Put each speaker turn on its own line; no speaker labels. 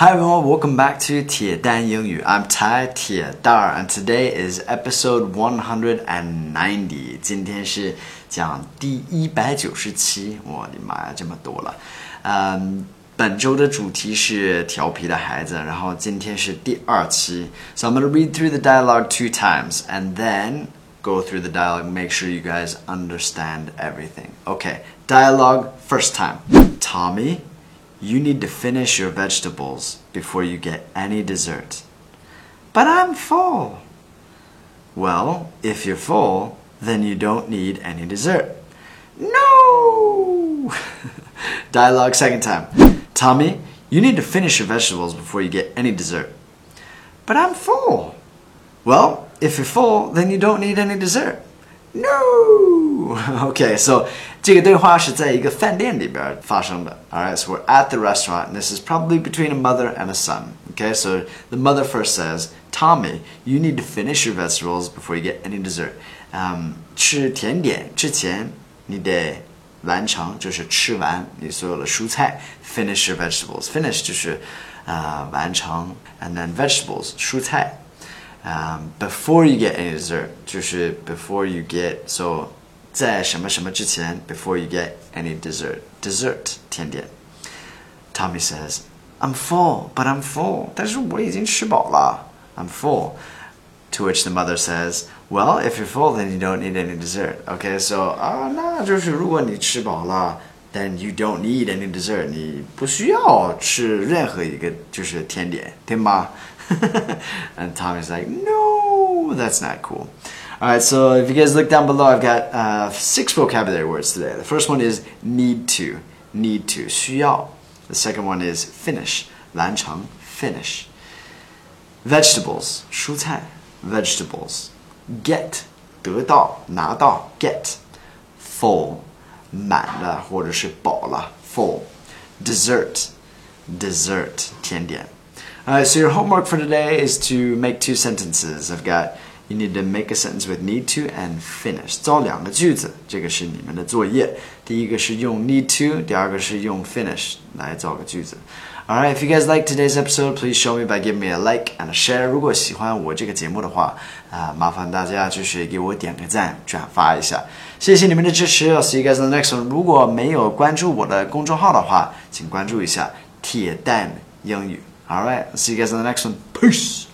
Hi everyone, welcome back to 铁蛋英语. I'm Tai 铁蛋儿 and today is episode 190. 今天是讲第一百九十期，我的妈呀，这么多了。嗯，本周的主题是调皮的孩子，然后今天是第二期。So I'm gonna read through the dialogue two times and then go through the dialogue. Make sure you guys understand everything. Okay, dialogue first time. Tommy. you need to finish your vegetables before you get any dessert. But I'm full. Well, if you're full, then you don't need any dessert. No! Dialogue second time. Tommy, you need to finish your vegetables before you get any dessert. But I'm full. Well, if you're full, then you don't need any dessert. No. Okay, so 这个对话是在一个饭店里边发生的。Alright, so we're at the restaurant, and this is probably between a mother and a son. Okay, so the mother first says, Tommy, you need to finish your vegetables before you get any dessert. 嗯，吃甜点之前你得完成，就是吃完你所有的蔬菜。Finish your vegetables. Finish 就是啊、呃、完成，and then vegetables 蔬菜。um, before you get any dessert 就是 before you get so 在什么什么之前 before you get any dessert dessert 甜点 Tommy says I'm full but I'm full 但是我已经吃饱了 I'm full to which the mother says well if you're full then you don't need any dessert okay so 啊那就是如果你吃饱了 then you don't need any dessert 你不需要吃任何一个就是甜点对吗 and Tommy's like, no, that's not cool. All right, so if you guys look down below, I've got uh, six vocabulary words today. The first one is need to, need to, 需要. The second one is finish, 完成, finish. Vegetables, 蔬菜, vegetables. Get, 得到,拿到, get. Full, 满了或者是饱了, full. Dessert, dessert, 甜点. Alright, so your homework for today is to make two sentences. I've got you need to make a sentence with need to and finish. 造两个句子，这个是你们的作业。第一个是用 need to，第二个是用 finish 来造个句子。Alright, if you guys like today's episode, please show me by giving me a like and a share. 如果喜欢我这个节目的话，啊、呃，麻烦大家就是给我点个赞，转发一下，谢谢你们的支持。I'll see you guys in the next one. 如果没有关注我的公众号的话，请关注一下铁蛋英语。 All right, see you guys in the next one. Peace.